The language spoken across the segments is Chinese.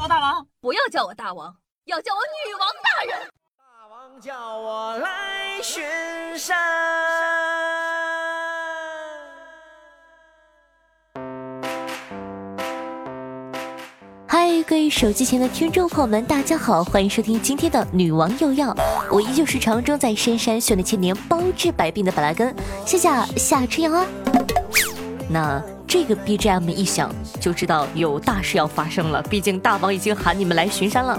我大王，不要叫我大王，要叫我女王大人。大王叫我来巡山。嗨，各位手机前的听众朋友们，大家好，欢迎收听今天的《女王又要》，我依旧是常中在深山修炼千年、包治百病的板蓝根，谢谢夏春阳啊。那这个 BGM 一响，就知道有大事要发生了，毕竟大王已经喊你们来巡山了。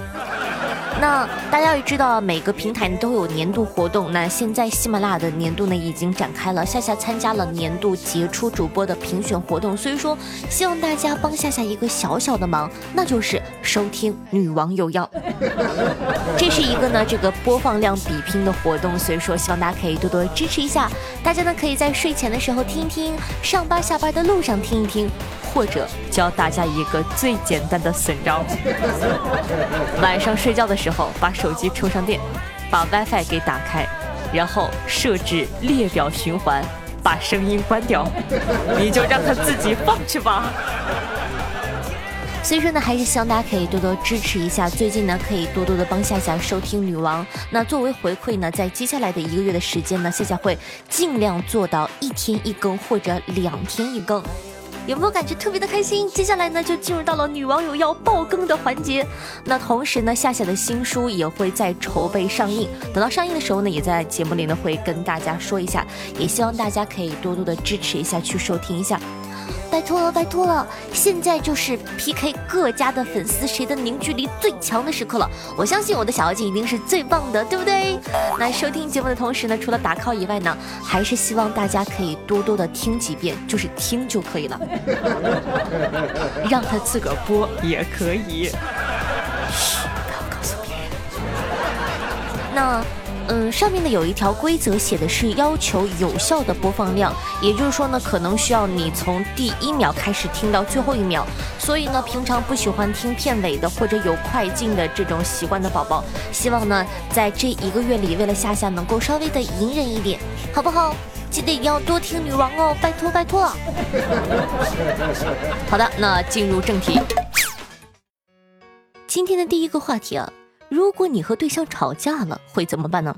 那大家也知道，每个平台都有年度活动。那现在喜马拉雅的年度呢已经展开了，夏夏参加了年度杰出主播的评选活动。所以说，希望大家帮夏夏一个小小的忙，那就是收听《女王有药》。这是一个呢这个播放量比拼的活动，所以说希望大家可以多多支持一下。大家呢可以在睡前的时候听一听，上班下班的路上听一听。或者教大家一个最简单的损招：晚上睡觉的时候，把手机充上电，把 WiFi 给打开，然后设置列表循环，把声音关掉，你就让它自己放去吧。所以说呢，还是希望大家可以多多支持一下。最近呢，可以多多的帮夏夏收听女王。那作为回馈呢，在接下来的一个月的时间呢，夏夏会尽量做到一天一更或者两天一更。有没有感觉特别的开心？接下来呢，就进入到了女网友要爆更的环节。那同时呢，夏夏的新书也会在筹备上映。等到上映的时候呢，也在节目里呢会跟大家说一下。也希望大家可以多多的支持一下，去收听一下。拜托了，拜托了！现在就是 PK 各家的粉丝谁的凝聚力最强的时刻了。我相信我的小妖精一定是最棒的，对不对？那收听节目的同时呢，除了打 call 以外呢，还是希望大家可以多多的听几遍，就是听就可以了。让他自个儿播也可以。嘘，不要告诉别人。那。嗯，上面呢有一条规则，写的是要求有效的播放量，也就是说呢，可能需要你从第一秒开始听到最后一秒。所以呢，平常不喜欢听片尾的或者有快进的这种习惯的宝宝，希望呢，在这一个月里，为了夏夏能够稍微的隐忍一点，好不好？记得要多听女王哦，拜托拜托。好的，那进入正题，今天的第一个话题啊。如果你和对象吵架了，会怎么办呢？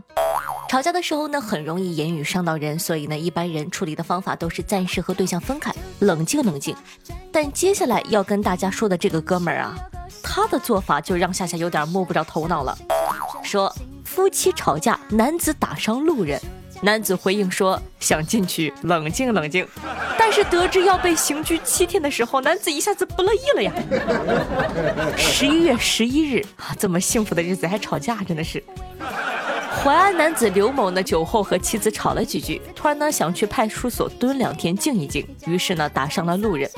吵架的时候呢，很容易言语伤到人，所以呢，一般人处理的方法都是暂时和对象分开，冷静冷静。但接下来要跟大家说的这个哥们儿啊，他的做法就让夏夏有点摸不着头脑了。说夫妻吵架，男子打伤路人。男子回应说：“想进去冷静冷静。”但是得知要被刑拘七天的时候，男子一下子不乐意了呀。十一月十一日啊，这么幸福的日子还吵架，真的是。淮安男子刘某呢，酒后和妻子吵了几句，突然呢想去派出所蹲两天静一静，于是呢打伤了路人。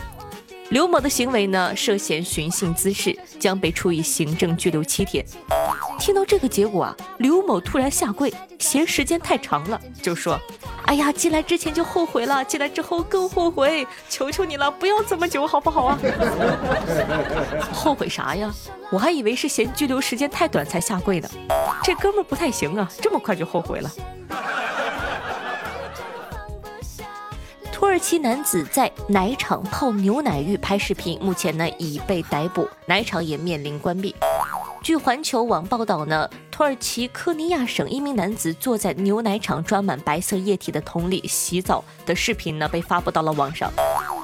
刘某的行为呢涉嫌寻衅滋事，将被处以行政拘留七天。听到这个结果啊，刘某突然下跪，嫌时间太长了，就说：“哎呀，进来之前就后悔了，进来之后更后悔，求求你了，不要这么久，好不好啊？” 后悔啥呀？我还以为是嫌拘留时间太短才下跪呢。这哥们不太行啊，这么快就后悔了。土耳其男子在奶场泡牛奶浴拍视频，目前呢已被逮捕，奶场也面临关闭。据环球网报道呢，土耳其科尼亚省一名男子坐在牛奶厂装满白色液体的桶里洗澡的视频呢，被发布到了网上。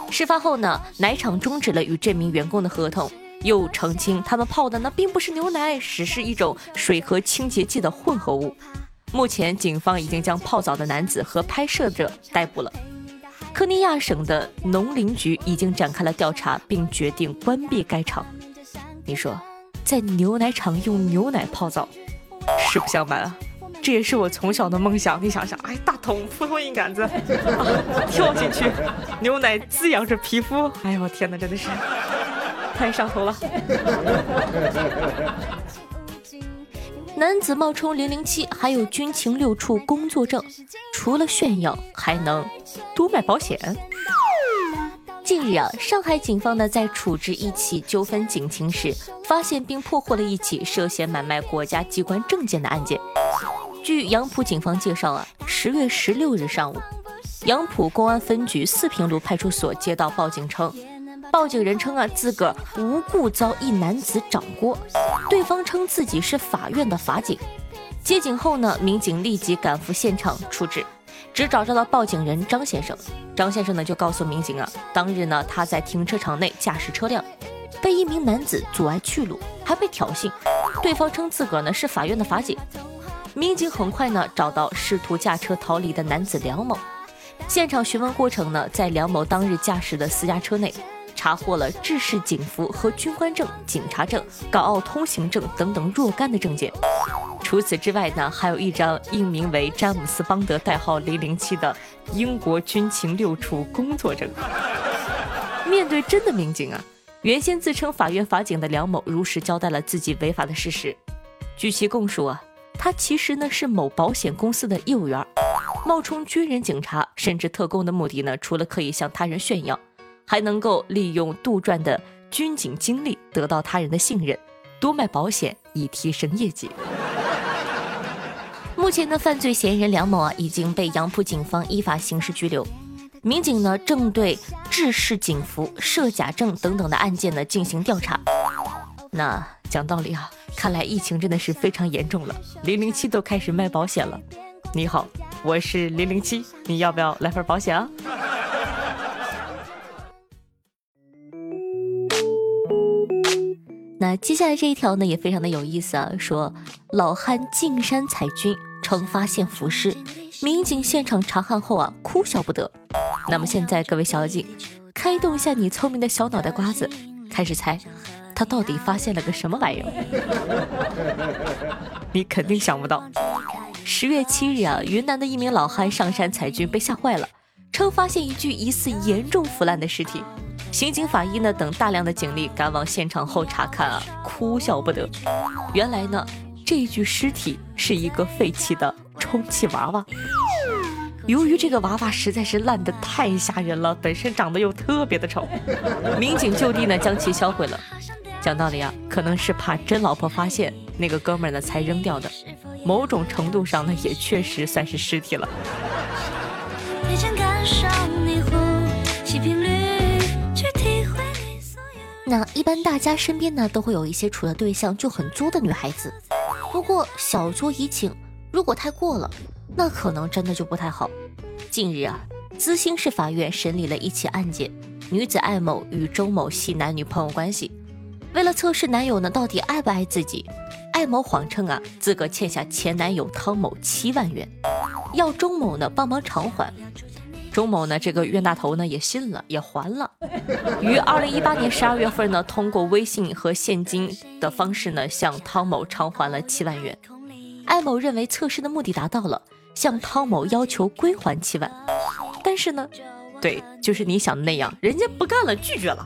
事发后呢，奶厂终止了与这名员工的合同，又澄清他们泡的呢并不是牛奶，只是一种水和清洁剂的混合物。目前，警方已经将泡澡的男子和拍摄者逮捕了。科尼亚省的农林局已经展开了调查，并决定关闭该厂。你说？在牛奶厂用牛奶泡澡，实不相瞒啊，这也是我从小的梦想。你想想，哎，大桶扑通一杆子，跳进去，牛奶滋养着皮肤。哎呦我，天哪，真的是太上头了。男子冒充零零七，还有军情六处工作证，除了炫耀，还能多卖保险。近日啊，上海警方呢在处置一起纠纷警情时，发现并破获了一起涉嫌买卖国家机关证件的案件。据杨浦警方介绍啊，十月十六日上午，杨浦公安分局四平路派出所接到报警称，报警人称啊，自个儿无故遭一男子掌掴，对方称自己是法院的法警。接警后呢，民警立即赶赴现场处置，只找到了报警人张先生。张先生呢就告诉民警啊，当日呢他在停车场内驾驶车辆，被一名男子阻碍去路，还被挑衅。对方称自个儿呢是法院的法警。民警很快呢找到试图驾车逃离的男子梁某。现场询问过程呢，在梁某当日驾驶的私家车内，查获了制式警服和军官证、警察证、港澳通行证等等若干的证件。除此之外呢，还有一张印名为詹姆斯邦德代号零零七的英国军情六处工作证。面对真的民警啊，原先自称法院法警的梁某如实交代了自己违法的事实。据其供述啊，他其实呢是某保险公司的业务员。冒充军人、警察甚至特工的目的呢，除了可以向他人炫耀，还能够利用杜撰的军警经历得到他人的信任，多卖保险以提升业绩。目前的犯罪嫌疑人梁某啊，已经被杨浦警方依法刑事拘留，民警呢正对制式警服、设假证等等的案件呢进行调查。那讲道理啊，看来疫情真的是非常严重了，零零七都开始卖保险了。你好。我是零零七，你要不要来份保险啊？那接下来这一条呢，也非常的有意思啊。说老汉进山采菌，称发现浮尸，民警现场查看后啊，哭笑不得。那么现在各位小警，开动一下你聪明的小脑袋瓜子，开始猜，他到底发现了个什么玩意儿？你肯定想不到。十月七日啊，云南的一名老汉上山采菌被吓坏了，称发现一具疑似严重腐烂的尸体。刑警、法医呢等大量的警力赶往现场后查看啊，哭笑不得。原来呢，这具尸体是一个废弃的充气娃娃。由于这个娃娃实在是烂得太吓人了，本身长得又特别的丑，民警就地呢将其销毁了。讲道理啊，可能是怕真老婆发现，那个哥们儿呢才扔掉的。某种程度上呢，也确实算是尸体了。那一般大家身边呢，都会有一些处的对象就很作的女孩子。不过小作怡情，如果太过了，那可能真的就不太好。近日啊，资兴市法院审理了一起案件，女子艾某与周某系男女朋友关系，为了测试男友呢到底爱不爱自己。艾某谎称啊，自个欠下前男友汤某七万元，要周某呢帮忙偿还。钟某呢这个冤大头呢也信了，也还了。于二零一八年十二月份呢，通过微信和现金的方式呢，向汤某偿还了七万元。艾某认为测试的目的达到了，向汤某要求归还七万。但是呢，对，就是你想的那样，人家不干了，拒绝了。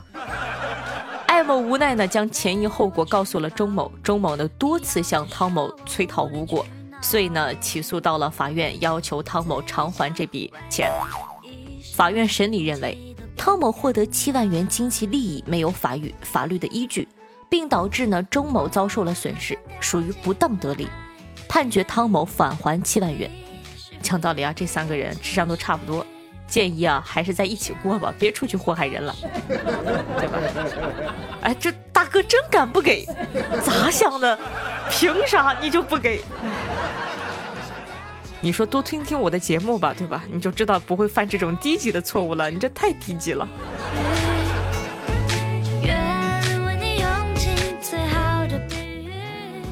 艾某无奈呢，将前因后果告诉了钟某。钟某呢多次向汤某催讨无果，所以呢起诉到了法院，要求汤某偿还这笔钱。法院审理认为，汤某获得七万元经济利益没有法律法律的依据，并导致呢钟某遭受了损失，属于不当得利，判决汤某返还七万元。讲道理啊，这三个人智商都差不多。建议啊，还是在一起过吧，别出去祸害人了，对吧？哎，这大哥真敢不给？咋想的？凭啥你就不给？你说多听听我的节目吧，对吧？你就知道不会犯这种低级的错误了。你这太低级了。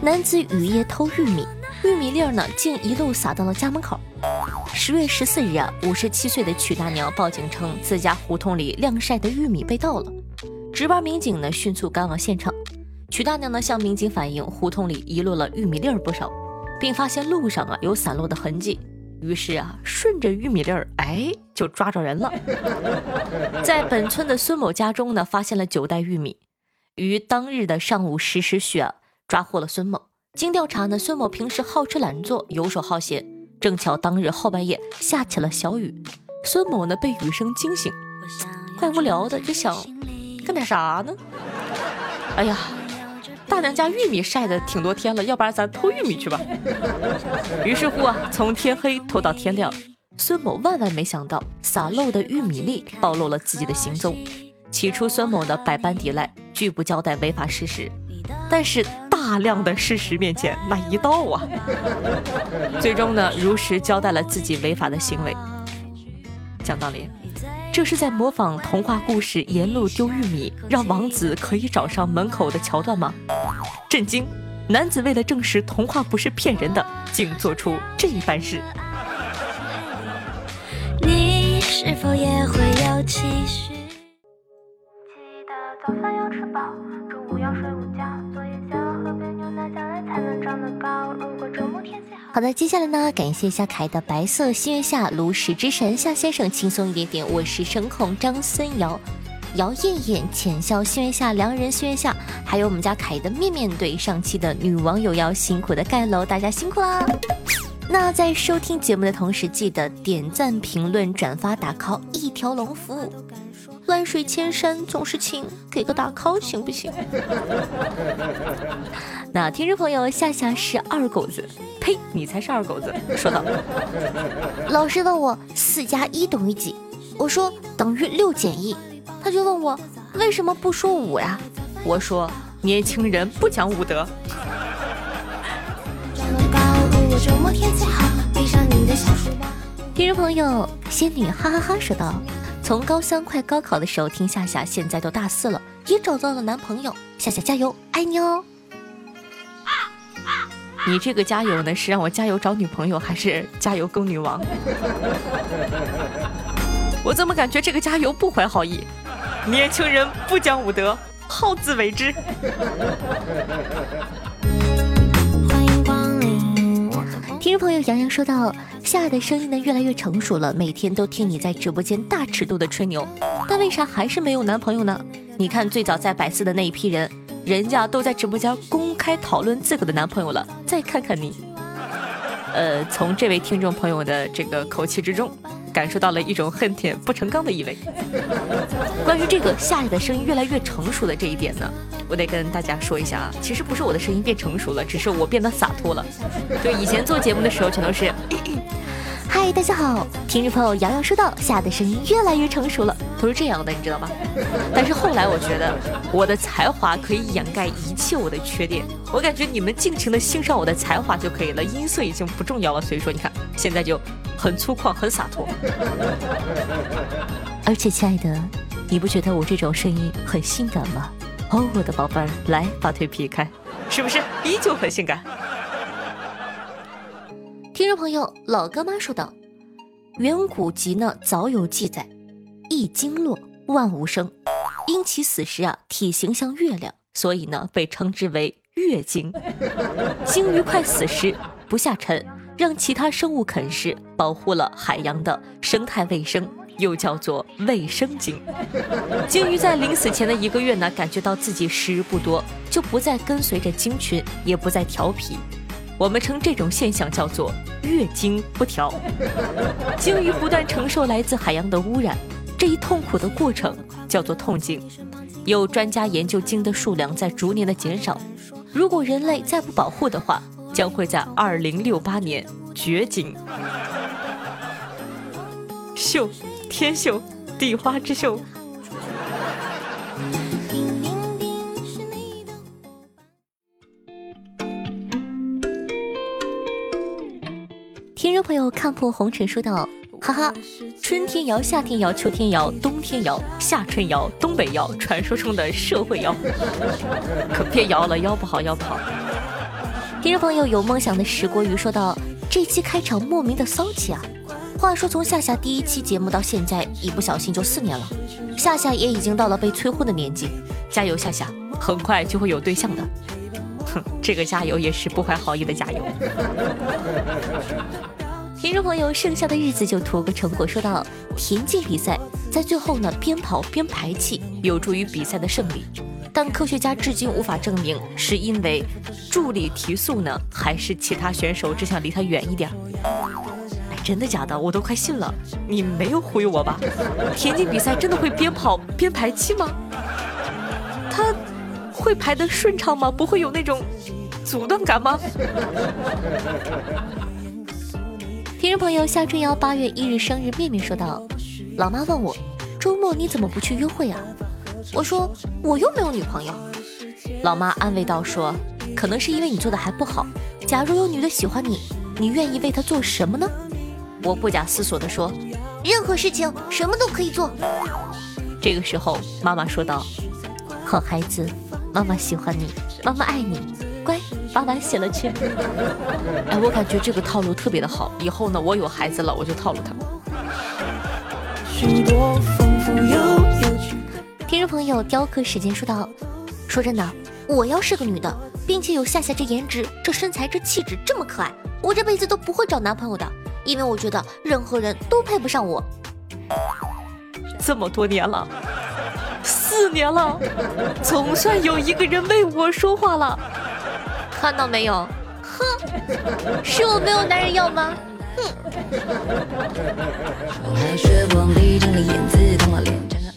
男子雨夜偷玉米，玉米粒儿呢，竟一路撒到了家门口。十月十四日啊，五十七岁的曲大娘报警称自家胡同里晾晒的玉米被盗了。值班民警呢迅速赶往现场，曲大娘呢向民警反映胡同里遗落了玉米粒儿不少，并发现路上啊有散落的痕迹。于是啊顺着玉米粒儿，哎就抓着人了。在本村的孙某家中呢发现了九袋玉米，于当日的上午十时许啊抓获了孙某。经调查呢，孙某平时好吃懒做，游手好闲。正巧当日后半夜下起了小雨，孙某呢被雨声惊醒，怪无聊的，就想干点啥呢？哎呀，大娘家玉米晒的挺多天了，要不然咱偷玉米去吧。于是乎啊，从天黑偷到天亮，孙某万万没想到，洒漏的玉米粒暴露了自己的行踪。起初孙某的百般抵赖，拒不交代违法事实，但是大量的事实面前，那一刀啊，最终呢，如实交代了自己违法的行为。讲道理，这是在模仿童话故事“沿路丢玉米，让王子可以找上门口”的桥段吗？震惊！男子为了证实童话不是骗人的，竟做出这一番事。你是否也会有期许？好，的，接下来呢，感谢一下凯的白色心月下炉石之神夏先生轻松一点点，我是声控张森瑶。姚艳艳、浅笑、心愿下、良人心愿下，还有我们家凯的面面对上期的女网友要辛苦的盖楼，大家辛苦啦！那在收听节目的同时，记得点赞、评论、转发、打 call，一条龙服务。万水千山总是情，给个打 call 行不行？那听众朋友，夏夏是二狗子，呸，你才是二狗子！说道。老师问我四加一等于几，我说等于六减一。他就问我为什么不说五呀？我说年轻人不讲武德。听众朋友，仙女哈哈哈说道：“从高三快高考的时候听夏夏，现在都大四了，也找到了男朋友。夏夏加油，爱你哦！你这个加油呢，是让我加油找女朋友，还是加油勾女王？我怎么感觉这个加油不怀好意？年轻人不讲武德，好自为之。听众朋友杨洋说到：“夏的声音呢越来越成熟了，每天都听你在直播间大尺度的吹牛，但为啥还是没有男朋友呢？你看最早在百思的那一批人，人家都在直播间公开讨论自个的男朋友了，再看看你。”呃，从这位听众朋友的这个口气之中。感受到了一种恨铁不成钢的意味。关于这个夏夏的声音越来越成熟的这一点呢，我得跟大家说一下啊，其实不是我的声音变成熟了，只是我变得洒脱了。就以前做节目的时候，全都是。嗨，大家好，听众朋友瑶瑶说到夏的声音越来越成熟了，都是这样的，你知道吗？但是后来我觉得我的才华可以掩盖一切我的缺点，我感觉你们尽情的欣赏我的才华就可以了，音色已经不重要了。所以说，你看现在就很粗犷，很洒脱。而且，亲爱的，你不觉得我这种声音很性感吗？哦，我的宝贝儿，来把腿劈开，是不是依旧很性感？听众朋友，老干妈说道：“远古籍呢早有记载，一经落万物生，因其死时啊体型像月亮，所以呢被称之为月经。鲸鱼快死时不下沉，让其他生物啃食，保护了海洋的生态卫生，又叫做卫生经。鲸鱼在临死前的一个月呢，感觉到自己时日不多，就不再跟随着鲸群，也不再调皮。”我们称这种现象叫做月经不调。鲸鱼不断承受来自海洋的污染，这一痛苦的过程叫做痛经。有专家研究鲸的数量在逐年的减少，如果人类再不保护的话，将会在二零六八年绝经。秀，天秀，地花之秀。听众朋友，看破红尘说道：“哈哈，春天摇，夏天摇，秋天摇，冬天摇，夏春摇，东北摇，传说中的社会摇，可别摇了，摇不好，摇不好。”听众朋友，有梦想的石锅鱼说道：“这期开场莫名的骚气啊！话说从夏夏第一期节目到现在，一不小心就四年了，夏夏也已经到了被催婚的年纪，加油，夏夏，很快就会有对象的。”哼，这个加油也是不怀好意的加油。听众朋友，剩下的日子就图个成果。说到田径比赛，在最后呢，边跑边排气有助于比赛的胜利，但科学家至今无法证明是因为助力提速呢，还是其他选手只想离他远一点。真的假的？我都快信了，你没有忽悠我吧？田径比赛真的会边跑边排气吗？他。会排的顺畅吗？不会有那种阻断感吗？听众朋友夏春瑶八月一日生日，面面说道：“老妈问我周末你怎么不去约会啊？我说我又没有女朋友。老妈安慰道说，可能是因为你做的还不好。假如有女的喜欢你，你愿意为她做什么呢？我不假思索地说，任何事情，什么都可以做。这个时候，妈妈说道：“好孩子，妈妈喜欢你，妈妈爱你，乖，把碗洗了去。”哎，我感觉这个套路特别的好，以后呢，我有孩子了，我就套路他。听众朋友，雕刻时间说道：“说真的，我要是个女的，并且有夏夏这颜值、这身材、这气质，这么可爱，我这辈子都不会找男朋友的，因为我觉得任何人都配不上我。”这么多年了，四年了，总算有一个人为我说话了。看到没有？哼，是我没有男人要吗？哼。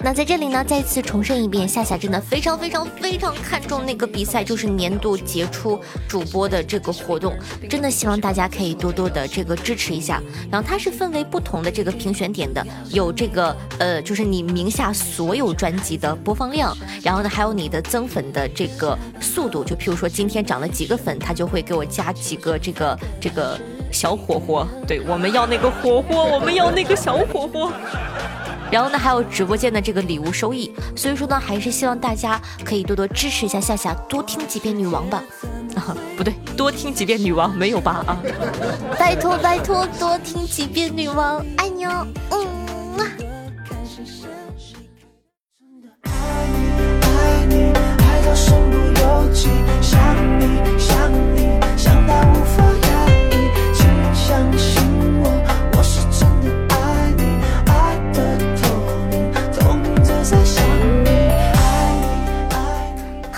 那在这里呢，再次重申一遍，夏夏真的非常非常非常看重那个比赛，就是年度杰出主播的这个活动，真的希望大家可以多多的这个支持一下。然后它是分为不同的这个评选点的，有这个呃，就是你名下所有专辑的播放量，然后呢还有你的增粉的这个速度，就譬如说今天涨了几个粉，他就会给我加几个这个这个小火火。对，我们要那个火火，我们要那个小火火。然后呢，还有直播间的这个礼物收益，所以说呢，还是希望大家可以多多支持一下夏夏，多听几遍女王吧。啊，不对，多听几遍女王没有吧？啊，拜托拜托，多听几遍女王，爱你哦，嗯啊。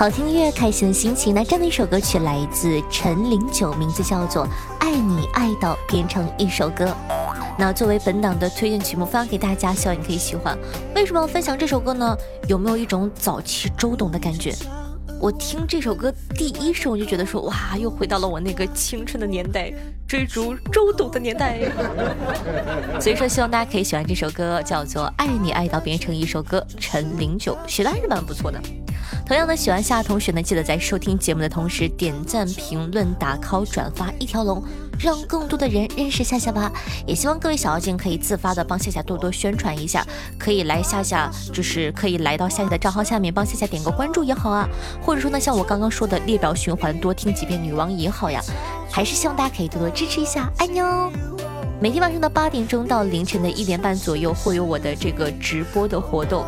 好听音乐，开心的心情。那这样的一首歌曲来自陈零九，名字叫做《爱你爱到变成一首歌》。那作为本档的推荐曲目，分享给大家，希望你可以喜欢。为什么要分享这首歌呢？有没有一种早期周董的感觉？我听这首歌第一声，我就觉得说，哇，又回到了我那个青春的年代，追逐周董的年代。所以说，希望大家可以喜欢这首歌，叫做《爱你爱到变成一首歌》，陈零九写的还是蛮不错的。同样的，喜欢夏同学呢，记得在收听节目的同时点赞、评论、打 call、转发一条龙，让更多的人认识夏夏吧。也希望各位小妖精可以自发的帮夏夏多多宣传一下，可以来夏夏，就是可以来到夏夏的账号下面帮夏夏点个关注也好啊，或者说呢，像我刚刚说的列表循环，多听几遍女王也好呀。还是希望大家可以多多支持一下，爱你哦。每天晚上的八点钟到凌晨的一点半左右会有我的这个直播的活动。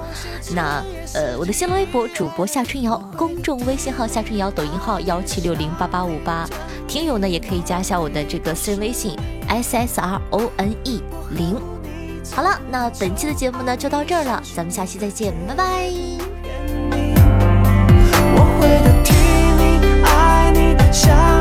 那呃，我的新浪微博主播夏春瑶，公众微信号夏春瑶，抖音号幺七六零八八五八。听友呢也可以加一下我的这个私人微信 s s r o n e 零。好了，那本期的节目呢就到这儿了，咱们下期再见，拜拜。我会的替你爱你爱